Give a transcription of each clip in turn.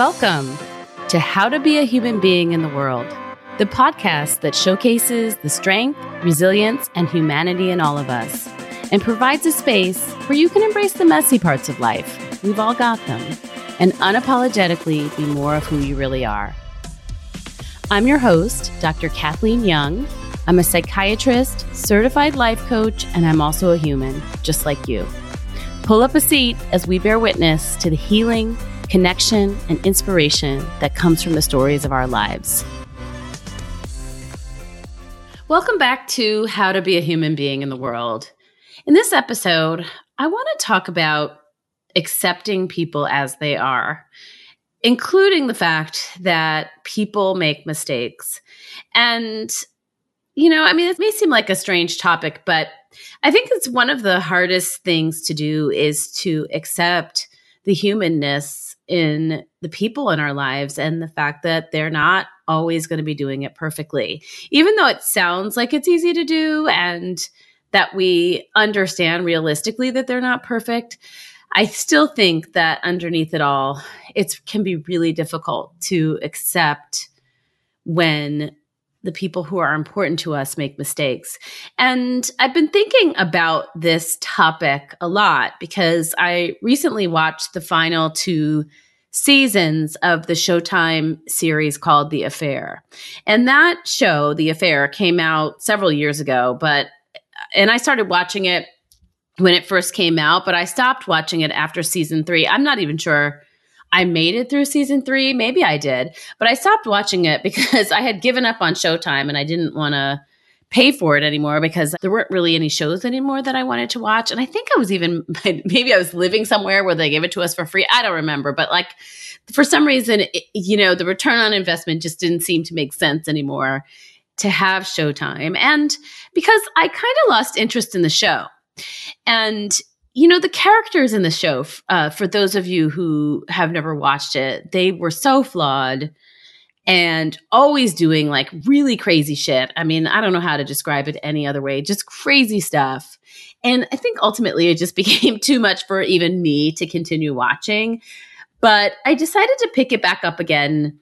Welcome to How to Be a Human Being in the World, the podcast that showcases the strength, resilience, and humanity in all of us and provides a space where you can embrace the messy parts of life. We've all got them. And unapologetically be more of who you really are. I'm your host, Dr. Kathleen Young. I'm a psychiatrist, certified life coach, and I'm also a human, just like you. Pull up a seat as we bear witness to the healing, connection, and inspiration that comes from the stories of our lives. Welcome back to How to Be a Human Being in the World. In this episode, I want to talk about accepting people as they are, including the fact that people make mistakes. And, you know, I mean, it may seem like a strange topic, but I think it's one of the hardest things to do is to accept the humanness in the people in our lives and the fact that they're not always going to be doing it perfectly. Even though it sounds like it's easy to do and that we understand realistically that they're not perfect. I still think that underneath it all, it can be really difficult to accept when the people who are important to us make mistakes. And I've been thinking about this topic a lot because I recently watched the final two seasons of the Showtime series called The Affair. And that show, The Affair, came out several years ago, but and I started watching it when it first came out, but I stopped watching it after season three. I'm not even sure I made it through season three. Maybe I did, but I stopped watching it because I had given up on Showtime and I didn't want to pay for it anymore because there weren't really any shows anymore that I wanted to watch. And I think I was even, maybe I was living somewhere where they gave it to us for free. I don't remember, but like for some reason, it, you know, the return on investment just didn't seem to make sense anymore to have Showtime. And because I kind of lost interest in the show. And, you know, the characters in the show, uh, for those of you who have never watched it, they were so flawed and always doing like really crazy shit. I mean, I don't know how to describe it any other way, just crazy stuff. And I think ultimately it just became too much for even me to continue watching. But I decided to pick it back up again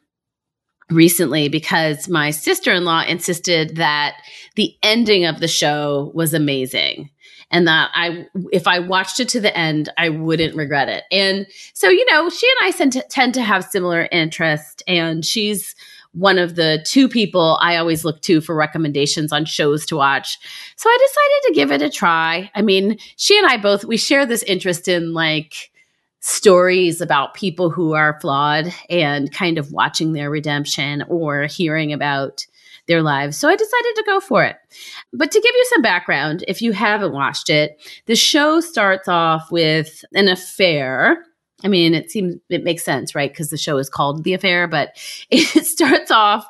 recently because my sister in law insisted that the ending of the show was amazing and that I, if I watched it to the end, I wouldn't regret it. And so, you know, she and I tend to, tend to have similar interest, and she's one of the two people I always look to for recommendations on shows to watch. So I decided to give it a try. I mean, she and I both we share this interest in like stories about people who are flawed and kind of watching their redemption or hearing about their lives. So I decided to go for it. But to give you some background, if you haven't watched it, the show starts off with an affair. I mean, it seems it makes sense, right? Because the show is called The Affair, but it starts off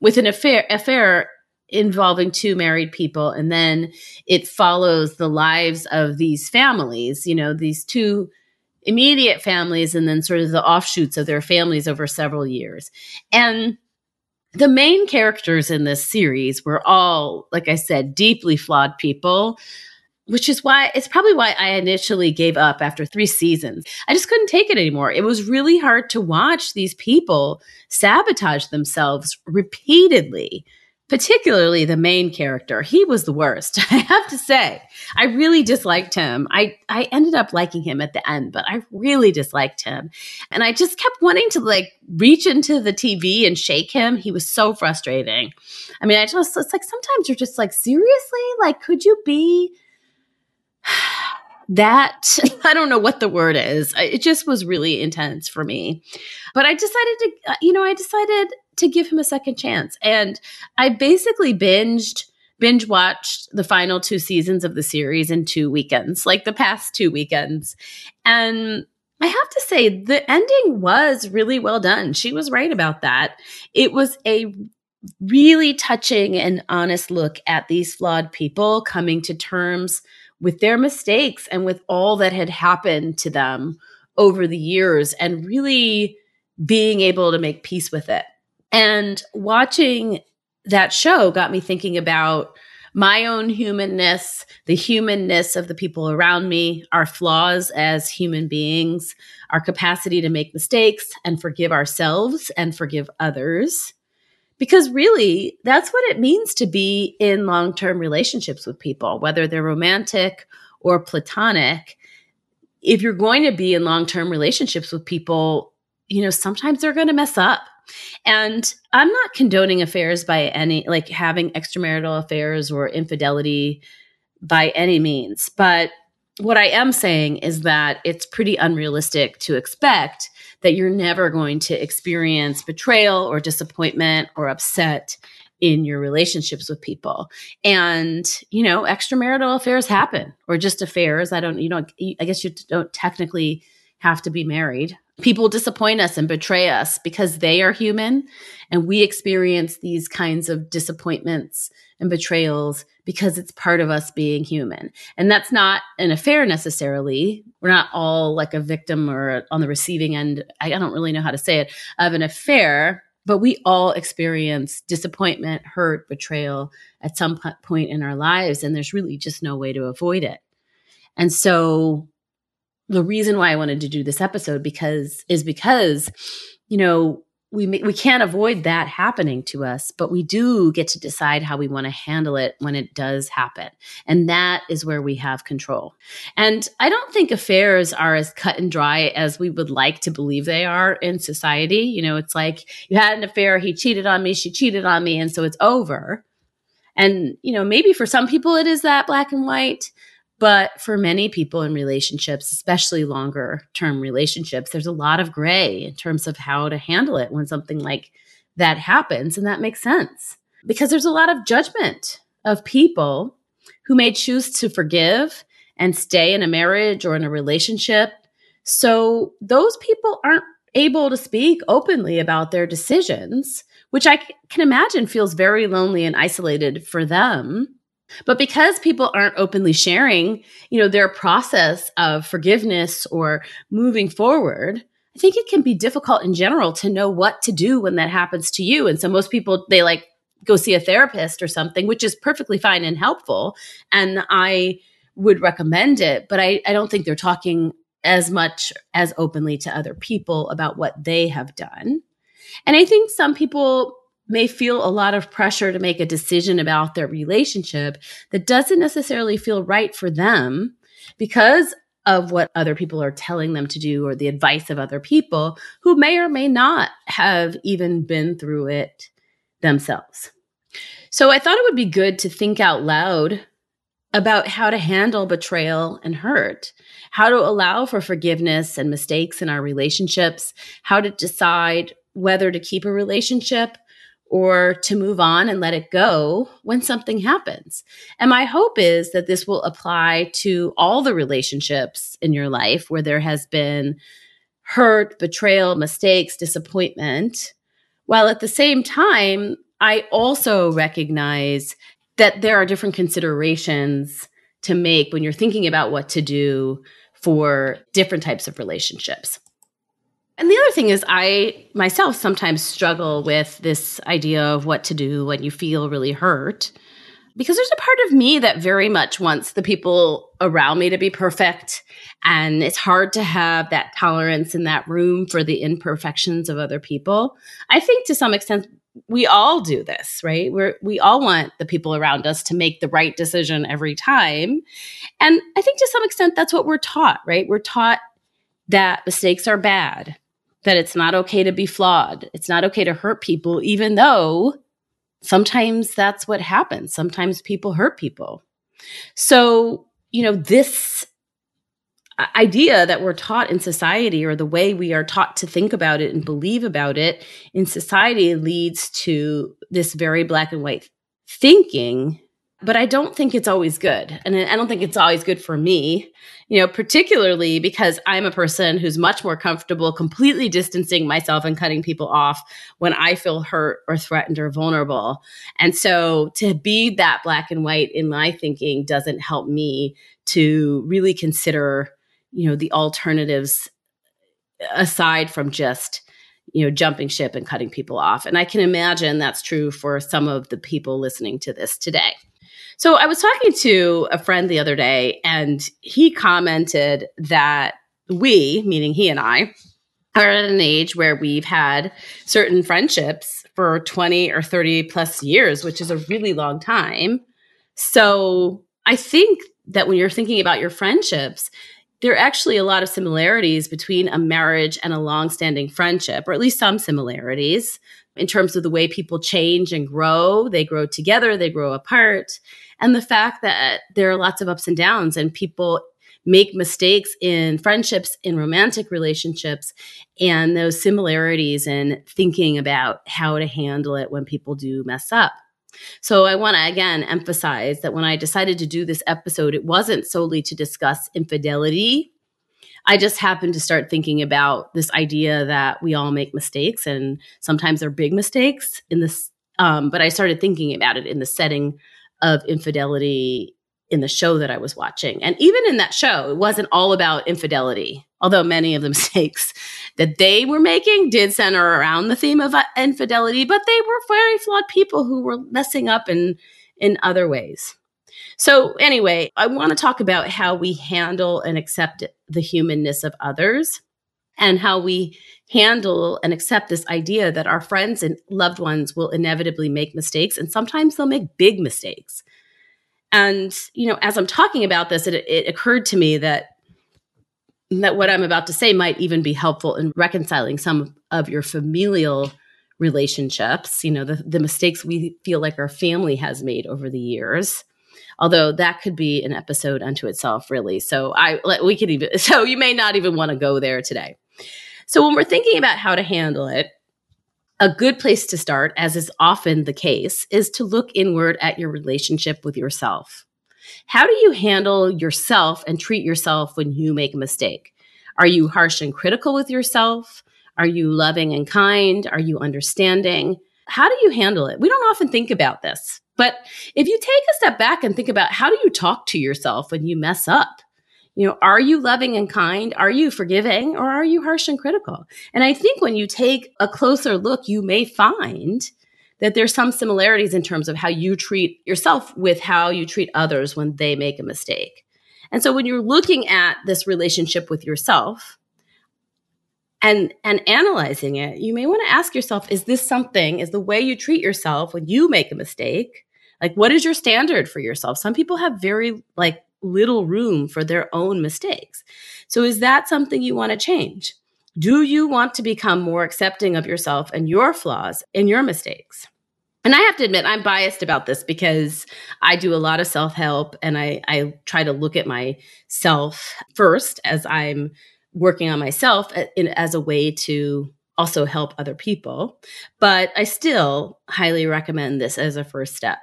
with an affair affair involving two married people and then it follows the lives of these families, you know, these two immediate families and then sort of the offshoots of their families over several years. And the main characters in this series were all, like I said, deeply flawed people, which is why it's probably why I initially gave up after three seasons. I just couldn't take it anymore. It was really hard to watch these people sabotage themselves repeatedly particularly the main character. He was the worst, I have to say. I really disliked him. I, I ended up liking him at the end, but I really disliked him. And I just kept wanting to like reach into the TV and shake him. He was so frustrating. I mean, I just, it's like sometimes you're just like, seriously? Like, could you be that? I don't know what the word is. It just was really intense for me. But I decided to, uh, you know, I decided to give him a second chance. And I basically binged binge watched the final two seasons of the series in two weekends, like the past two weekends. And I have to say, the ending was really well done. She was right about that. It was a really touching and honest look at these flawed people coming to terms with their mistakes and with all that had happened to them over the years and really being able to make peace with it. And watching that show got me thinking about my own humanness, the humanness of the people around me, our flaws as human beings, our capacity to make mistakes and forgive ourselves and forgive others. Because really, that's what it means to be in long term relationships with people, whether they're romantic or platonic. If you're going to be in long term relationships with people, you know, sometimes they're going to mess up and I'm not condoning affairs by any, like having extramarital affairs or infidelity by any means. But what I am saying is that it's pretty unrealistic to expect that you're never going to experience betrayal or disappointment or upset in your relationships with people. And, you know, extramarital affairs happen or just affairs. I don't, you know, I guess you don't technically have to be married people disappoint us and betray us because they are human and we experience these kinds of disappointments and betrayals because it's part of us being human. And that's not an affair necessarily. We're not all like a victim or on the receiving end. I don't really know how to say it of an affair but we all experience disappointment hurt betrayal at some point in our lives and there's really just no way to avoid it. And so the reason why I wanted to do this episode because is because you know we we can't avoid that happening to us, but we do get to decide how we want to handle it when it does happen. And that is where we have control. And I don't think affairs are as cut and dry as we would like to believe they are in society. You know, it's like you had an affair, he cheated on me, she cheated on me, and so it's over. And, you know, maybe for some people it is that black and white. But for many people in relationships, especially longer term relationships, there's a lot of gray in terms of how to handle it when something like that happens. And that makes sense because there's a lot of judgment of people who may choose to forgive and stay in a marriage or in a relationship. So those people aren't able to speak openly about their decisions, which I can imagine feels very lonely and isolated for them. But because people aren't openly sharing, you know, their process of forgiveness or moving forward, I think it can be difficult in general to know what to do when that happens to you. And so most people they like go see a therapist or something, which is perfectly fine and helpful. And I would recommend it, but I, I don't think they're talking as much as openly to other people about what they have done. And I think some people may feel a lot of pressure to make a decision about their relationship that doesn't necessarily feel right for them because of what other people are telling them to do or the advice of other people who may or may not have even been through it themselves. So I thought it would be good to think out loud about how to handle betrayal and hurt, how to allow for forgiveness and mistakes in our relationships, how to decide whether to keep a relationship or to move on and let it go when something happens. And my hope is that this will apply to all the relationships in your life where there has been hurt, betrayal, mistakes, disappointment, while at the same time, I also recognize that there are different considerations to make when you're thinking about what to do for different types of relationships. And the other thing is, I myself sometimes struggle with this idea of what to do when you feel really hurt. Because there's a part of me that very much wants the people around me to be perfect. And it's hard to have that tolerance in that room for the imperfections of other people. I think to some extent, we all do this, right? We're, we all want the people around us to make the right decision every time. And I think to some extent, that's what we're taught, right? We're taught that mistakes are bad that it's not okay to be flawed. It's not okay to hurt people, even though sometimes that's what happens. Sometimes people hurt people. So, you know, this idea that we're taught in society or the way we are taught to think about it and believe about it in society leads to this very black and white thinking but I don't think it's always good. And I don't think it's always good for me, you know, particularly because I'm a person who's much more comfortable completely distancing myself and cutting people off when I feel hurt or threatened or vulnerable. And so to be that black and white in my thinking doesn't help me to really consider, you know, the alternatives aside from just you know jumping ship and cutting people off and i can imagine that's true for some of the people listening to this today So I was talking to a friend the other day, and he commented that we, meaning he and I, are at an age where we've had certain friendships for 20 or 30 plus years, which is a really long time. So I think that when you're thinking about your friendships, there are actually a lot of similarities between a marriage and a long-standing friendship, or at least some similarities in terms of the way people change and grow. They grow together, they grow apart, and the fact that there are lots of ups and downs and people make mistakes in friendships, in romantic relationships, and those similarities in thinking about how to handle it when people do mess up. So I want to again emphasize that when I decided to do this episode, it wasn't solely to discuss infidelity. I just happened to start thinking about this idea that we all make mistakes and sometimes they're big mistakes in this. Um, but I started thinking about it in the setting of infidelity in the show that I was watching. And even in that show, it wasn't all about infidelity, although many of the mistakes that they were making did center around the theme of uh, infidelity, but they were very flawed people who were messing up in, in other ways. So, anyway, I want to talk about how we handle and accept the humanness of others and how we handle and accept this idea that our friends and loved ones will inevitably make mistakes and sometimes they'll make big mistakes. And, you know, as I'm talking about this, it, it occurred to me that that what I'm about to say might even be helpful in reconciling some of your familial relationships, you know, the, the mistakes we feel like our family has made over the years. Although that could be an episode unto itself, really. So I we could even so you may not even want to go there today. So when we're thinking about how to handle it, a good place to start, as is often the case, is to look inward at your relationship with yourself. How do you handle yourself and treat yourself when you make a mistake? Are you harsh and critical with yourself? Are you loving and kind? Are you understanding? How do you handle it? We don't often think about this. But if you take a step back and think about how do you talk to yourself when you mess up? You know, are you loving and kind? Are you forgiving or are you harsh and critical? And I think when you take a closer look, you may find that there's some similarities in terms of how you treat yourself with how you treat others when they make a mistake. And so when you're looking at this relationship with yourself and and analyzing it, you may want to ask yourself is this something is the way you treat yourself when you make a mistake? Like what is your standard for yourself? Some people have very like little room for their own mistakes. So, is that something you want to change? Do you want to become more accepting of yourself and your flaws and your mistakes? And I have to admit, I'm biased about this because I do a lot of self help and I, I try to look at myself first as I'm working on myself uh, as a way to also help other people. But I still highly recommend this as a first step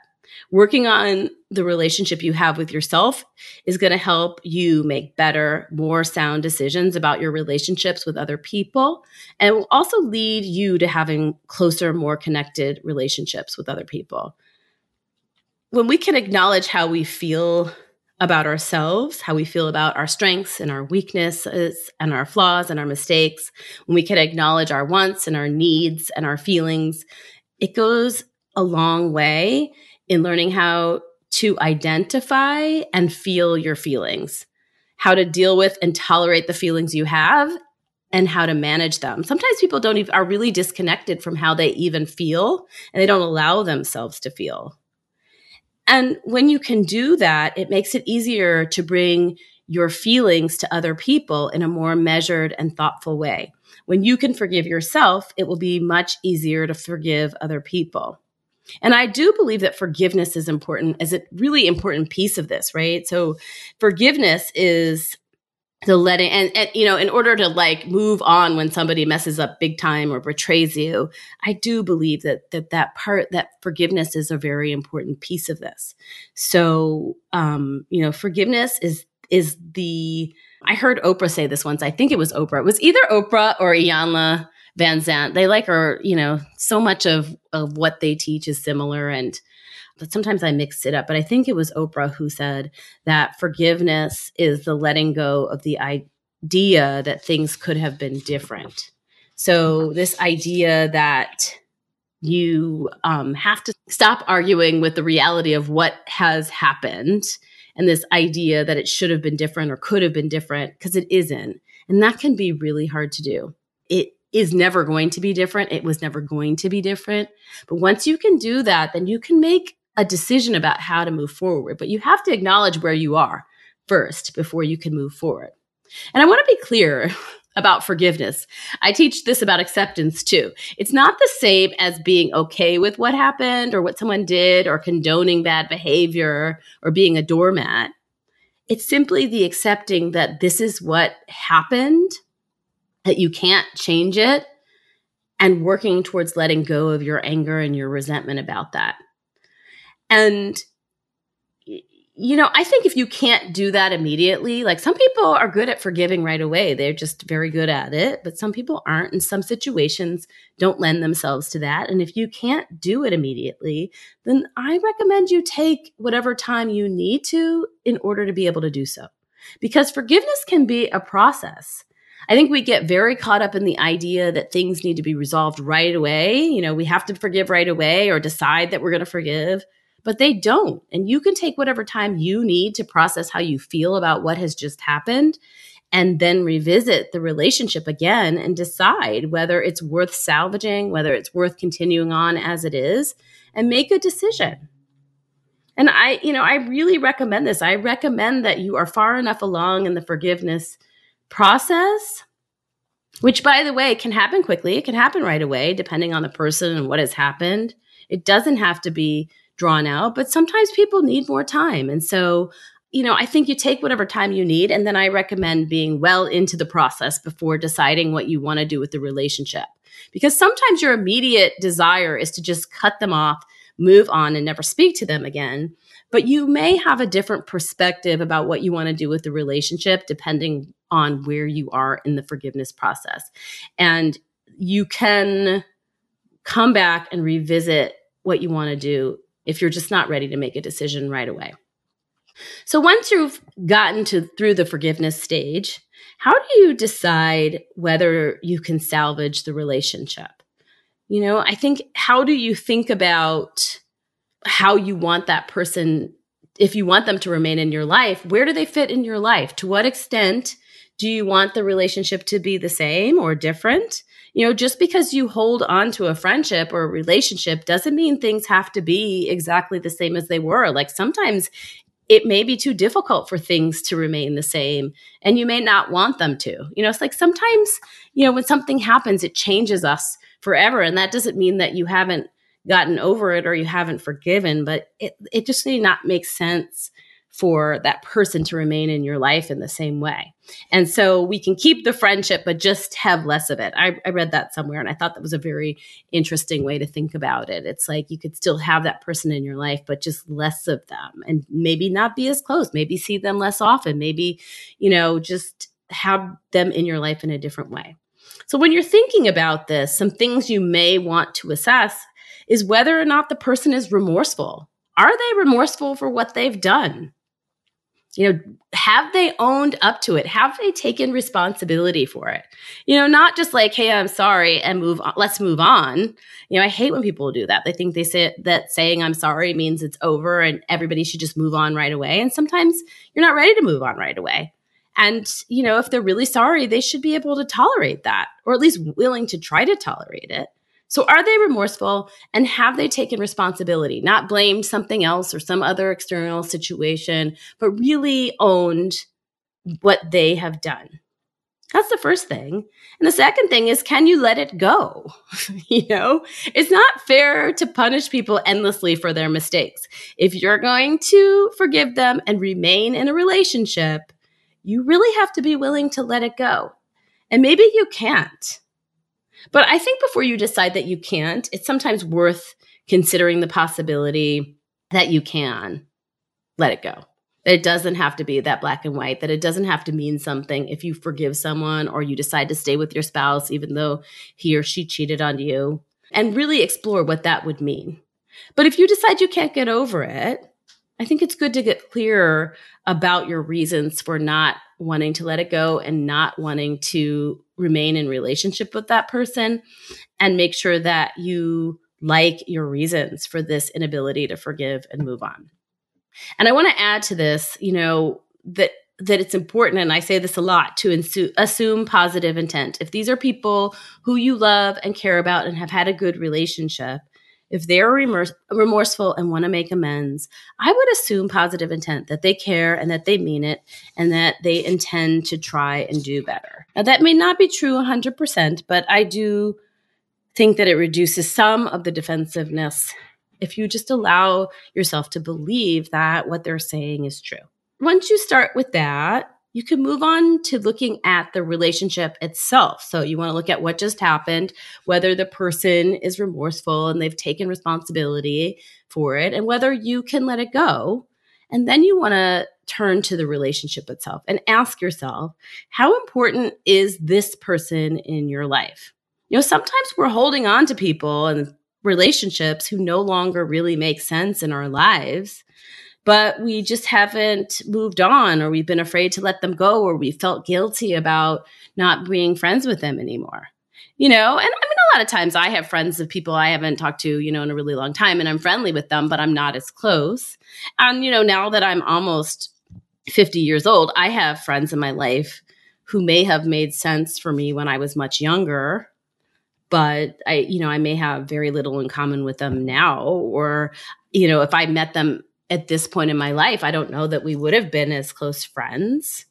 working on the relationship you have with yourself is going to help you make better, more sound decisions about your relationships with other people and will also lead you to having closer, more connected relationships with other people. When we can acknowledge how we feel about ourselves, how we feel about our strengths and our weaknesses and our flaws and our mistakes, when we can acknowledge our wants and our needs and our feelings, it goes a long way in learning how to identify and feel your feelings, how to deal with and tolerate the feelings you have and how to manage them. Sometimes people don't even are really disconnected from how they even feel and they don't allow themselves to feel. And when you can do that, it makes it easier to bring your feelings to other people in a more measured and thoughtful way. When you can forgive yourself, it will be much easier to forgive other people. And I do believe that forgiveness is important as a really important piece of this, right? So forgiveness is the letting and, and you know in order to like move on when somebody messes up big time or betrays you i do believe that that that part that forgiveness is a very important piece of this. So um you know forgiveness is is the i heard oprah say this once. I think it was oprah. It was either oprah or iyanla Vanzant. They like her, you know, so much of, of what they teach is similar. And but sometimes I mix it up. But I think it was Oprah who said that forgiveness is the letting go of the idea that things could have been different. So this idea that You um, have to stop arguing with the reality of what has happened and this idea that it should have been different or could have been different because it isn't. And that can be really hard to do. It is never going to be different. It was never going to be different. But once you can do that, then you can make a decision about how to move forward. But you have to acknowledge where you are first before you can move forward. And I want to be clear about forgiveness. I teach this about acceptance too. It's not the same as being okay with what happened or what someone did or condoning bad behavior or being a doormat. It's simply the accepting that this is what happened, that you can't change it, and working towards letting go of your anger and your resentment about that. And you know, I think if you can't do that immediately, like some people are good at forgiving right away. They're just very good at it, but some people aren't. And some situations don't lend themselves to that. And if you can't do it immediately, then I recommend you take whatever time you need to in order to be able to do so. Because forgiveness can be a process. I think we get very caught up in the idea that things need to be resolved right away. You know, we have to forgive right away or decide that we're going to forgive but they don't. And you can take whatever time you need to process how you feel about what has just happened and then revisit the relationship again and decide whether it's worth salvaging, whether it's worth continuing on as it is, and make a decision. And I, you know, I really recommend this. I recommend that you are far enough along in the forgiveness process, which by the way can happen quickly. It can happen right away, depending on the person and what has happened. It doesn't have to be drawn out, but sometimes people need more time. And so, you know, I think you take whatever time you need. And then I recommend being well into the process before deciding what you want to do with the relationship. Because sometimes your immediate desire is to just cut them off, move on, and never speak to them again. But you may have a different perspective about what you want to do with the relationship depending on where you are in the forgiveness process. And you can come back and revisit what you want to do if you're just not ready to make a decision right away. So once you've gotten to through the forgiveness stage, how do you decide whether you can salvage the relationship? You know, I think how do you think about how you want that person if you want them to remain in your life, where do they fit in your life? To what extent do you want the relationship to be the same or different? you know, just because you hold on to a friendship or a relationship doesn't mean things have to be exactly the same as they were. Like sometimes it may be too difficult for things to remain the same and you may not want them to. You know, it's like sometimes, you know, when something happens, it changes us forever. And that doesn't mean that you haven't gotten over it or you haven't forgiven, but it, it just may not make sense for that person to remain in your life in the same way. And so we can keep the friendship, but just have less of it. I, I, read that somewhere and I thought that was a very interesting way to think about it. It's like you could still have that person in your life, but just less of them and maybe not be as close, maybe see them less often, maybe, you know, just have them in your life in a different way. So when you're thinking about this, some things you may want to assess is whether or not the person is remorseful. Are they remorseful for what they've done? You know have they owned up to it? Have they taken responsibility for it? You know not just like hey i'm sorry and move on let's move on. You know i hate when people do that. They think they say that saying i'm sorry means it's over and everybody should just move on right away and sometimes you're not ready to move on right away. And you know if they're really sorry they should be able to tolerate that or at least willing to try to tolerate it so are they remorseful and have they taken responsibility, not blamed something else or some other external situation, but really owned what they have done? That's the first thing. And the second thing is, can you let it go? you know, it's not fair to punish people endlessly for their mistakes. If you're going to forgive them and remain in a relationship, you really have to be willing to let it go. And maybe you can't. But I think before you decide that you can't, it's sometimes worth considering the possibility that you can let it go. That it doesn't have to be that black and white, that it doesn't have to mean something if you forgive someone or you decide to stay with your spouse, even though he or she cheated on you, and really explore what that would mean. But if you decide you can't get over it, I think it's good to get clearer about your reasons for not wanting to let it go and not wanting to remain in relationship with that person and make sure that you like your reasons for this inability to forgive and move on. And I want to add to this, you know, that that it's important and I say this a lot to insu- assume positive intent. If these are people who you love and care about and have had a good relationship, if they're remorse- remorseful and want to make amends, I would assume positive intent that they care and that they mean it and that they intend to try and do better. Now, that may not be true 100%, but I do think that it reduces some of the defensiveness if you just allow yourself to believe that what they're saying is true. Once you start with that, you can move on to looking at the relationship itself. So you want to look at what just happened, whether the person is remorseful and they've taken responsibility for it, and whether you can let it go. And then you want to turn to the relationship itself and ask yourself, how important is this person in your life? You know, sometimes we're holding on to people and relationships who no longer really make sense in our lives but we just haven't moved on or we've been afraid to let them go or we felt guilty about not being friends with them anymore. You know and i mean a lot of times i have friends of people i haven't talked to you know in a really long time and i'm friendly with them but i'm not as close. And you know now that i'm almost 50 years old i have friends in my life who may have made sense for me when i was much younger but i you know i may have very little in common with them now or you know if i met them at this point in my life, I don't know that we would have been as close friends.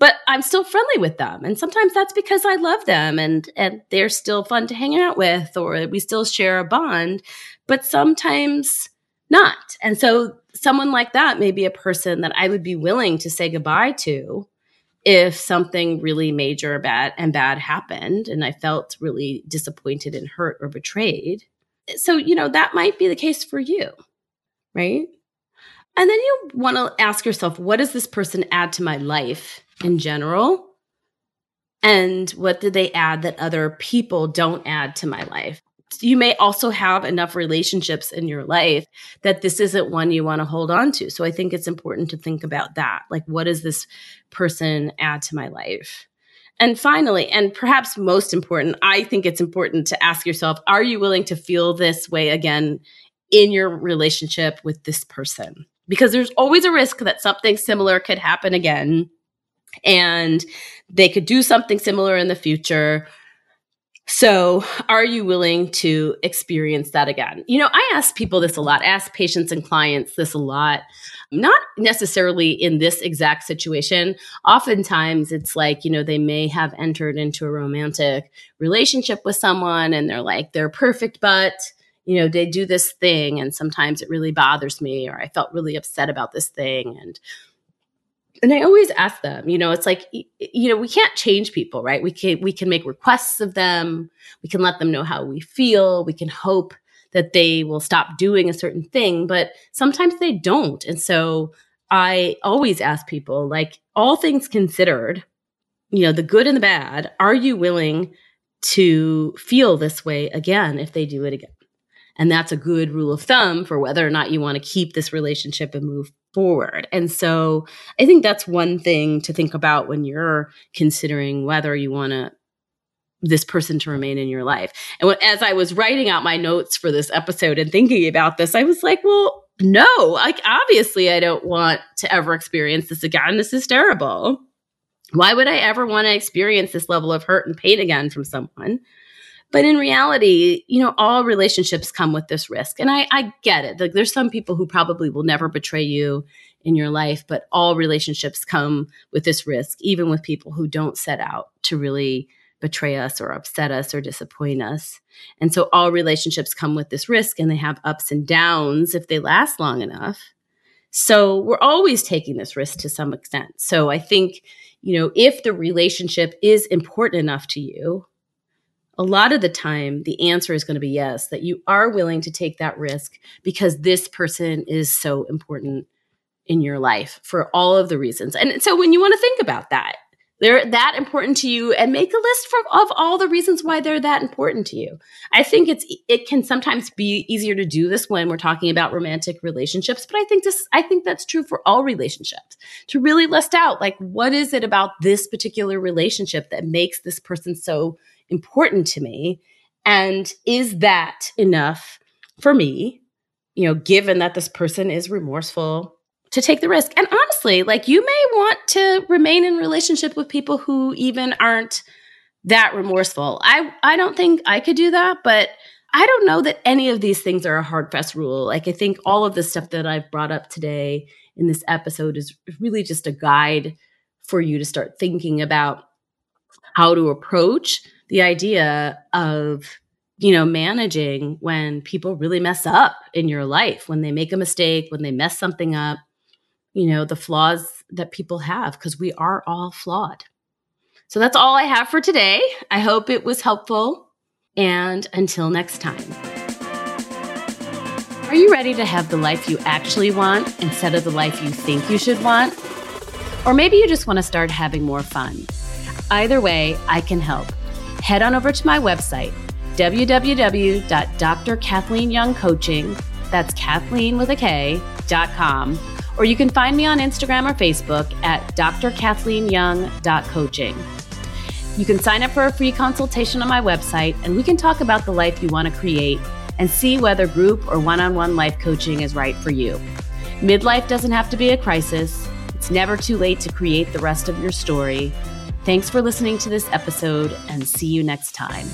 But I'm still friendly with them. And sometimes that's because I love them and and they're still fun to hang out with or we still share a bond, but sometimes not. And so someone like that may be a person that I would be willing to say goodbye to if something really major bad and bad happened and I felt really disappointed and hurt or betrayed. So, you know, that might be the case for you, right? And then you want to ask yourself, what does this person add to my life in general? And what do they add that other people don't add to my life? You may also have enough relationships in your life that this isn't one you want to hold on to. So I think it's important to think about that. Like, what does this person add to my life? And finally, and perhaps most important, I think it's important to ask yourself, are you willing to feel this way again in your relationship with this person? Because there's always a risk that something similar could happen again and they could do something similar in the future. So, are you willing to experience that again? You know, I ask people this a lot, I ask patients and clients this a lot, not necessarily in this exact situation. Oftentimes, it's like, you know, they may have entered into a romantic relationship with someone and they're like, they're perfect, but you know, they do this thing and sometimes it really bothers me or I felt really upset about this thing and and I always ask them, you know, it's like you know, we can't change people, right? We can we can make requests of them, we can let them know how we feel, we can hope that they will stop doing a certain thing, but sometimes they don't. And so I always ask people like all things considered, you know, the good and the bad, are you willing to feel this way again if they do it again? And that's a good rule of thumb for whether or not you want to keep this relationship and move forward. And so I think that's one thing to think about when you're considering whether you want to this person to remain in your life. And as I was writing out my notes for this episode and thinking about this, I was like, well, no, like obviously I don't want to ever experience this again. This is terrible. Why would I ever want to experience this level of hurt and pain again from someone? But in reality, you know, all relationships come with this risk. And I, I get it. Like, there's some people who probably will never betray you in your life, but all relationships come with this risk, even with people who don't set out to really betray us or upset us or disappoint us. And so all relationships come with this risk and they have ups and downs if they last long enough. So we're always taking this risk to some extent. So I think, you know, if the relationship is important enough to you, a lot of the time the answer is going to be yes that you are willing to take that risk because this person is so important in your life for all of the reasons. And so when you want to think about that they're that important to you and make a list for, of all the reasons why they're that important to you. I think it's it can sometimes be easier to do this when we're talking about romantic relationships but i think this i think that's true for all relationships. To really list out like what is it about this particular relationship that makes this person so important to me? And is that enough for me, you know, given that this person is remorseful, to take the risk. And honestly, like you may want to remain in relationship with people who even aren't that remorseful. I I don't think I could do that, but I don't know that any of these things are a hard fast rule. Like I think all of the stuff that I've brought up today in this episode is really just a guide for you to start thinking about how to approach the idea of you know managing when people really mess up in your life when they make a mistake when they mess something up you know the flaws that people have because we are all flawed. So that's all i have for today. I hope it was helpful and until next time. Are you ready to have the life you actually want instead of the life you think you should want? Or maybe you just want to start having more fun. Either way i can help head on over to my website www.drkathleenyoungcoaching that's kathleen with a k dot com or you can find me on Instagram or Facebook at drkathleenyoung.coaching. You can sign up for a free consultation on my website, and we can talk about the life you want to create and see whether group or one on one life coaching is right for you. Midlife doesn't have to be a crisis, it's never too late to create the rest of your story. Thanks for listening to this episode, and see you next time.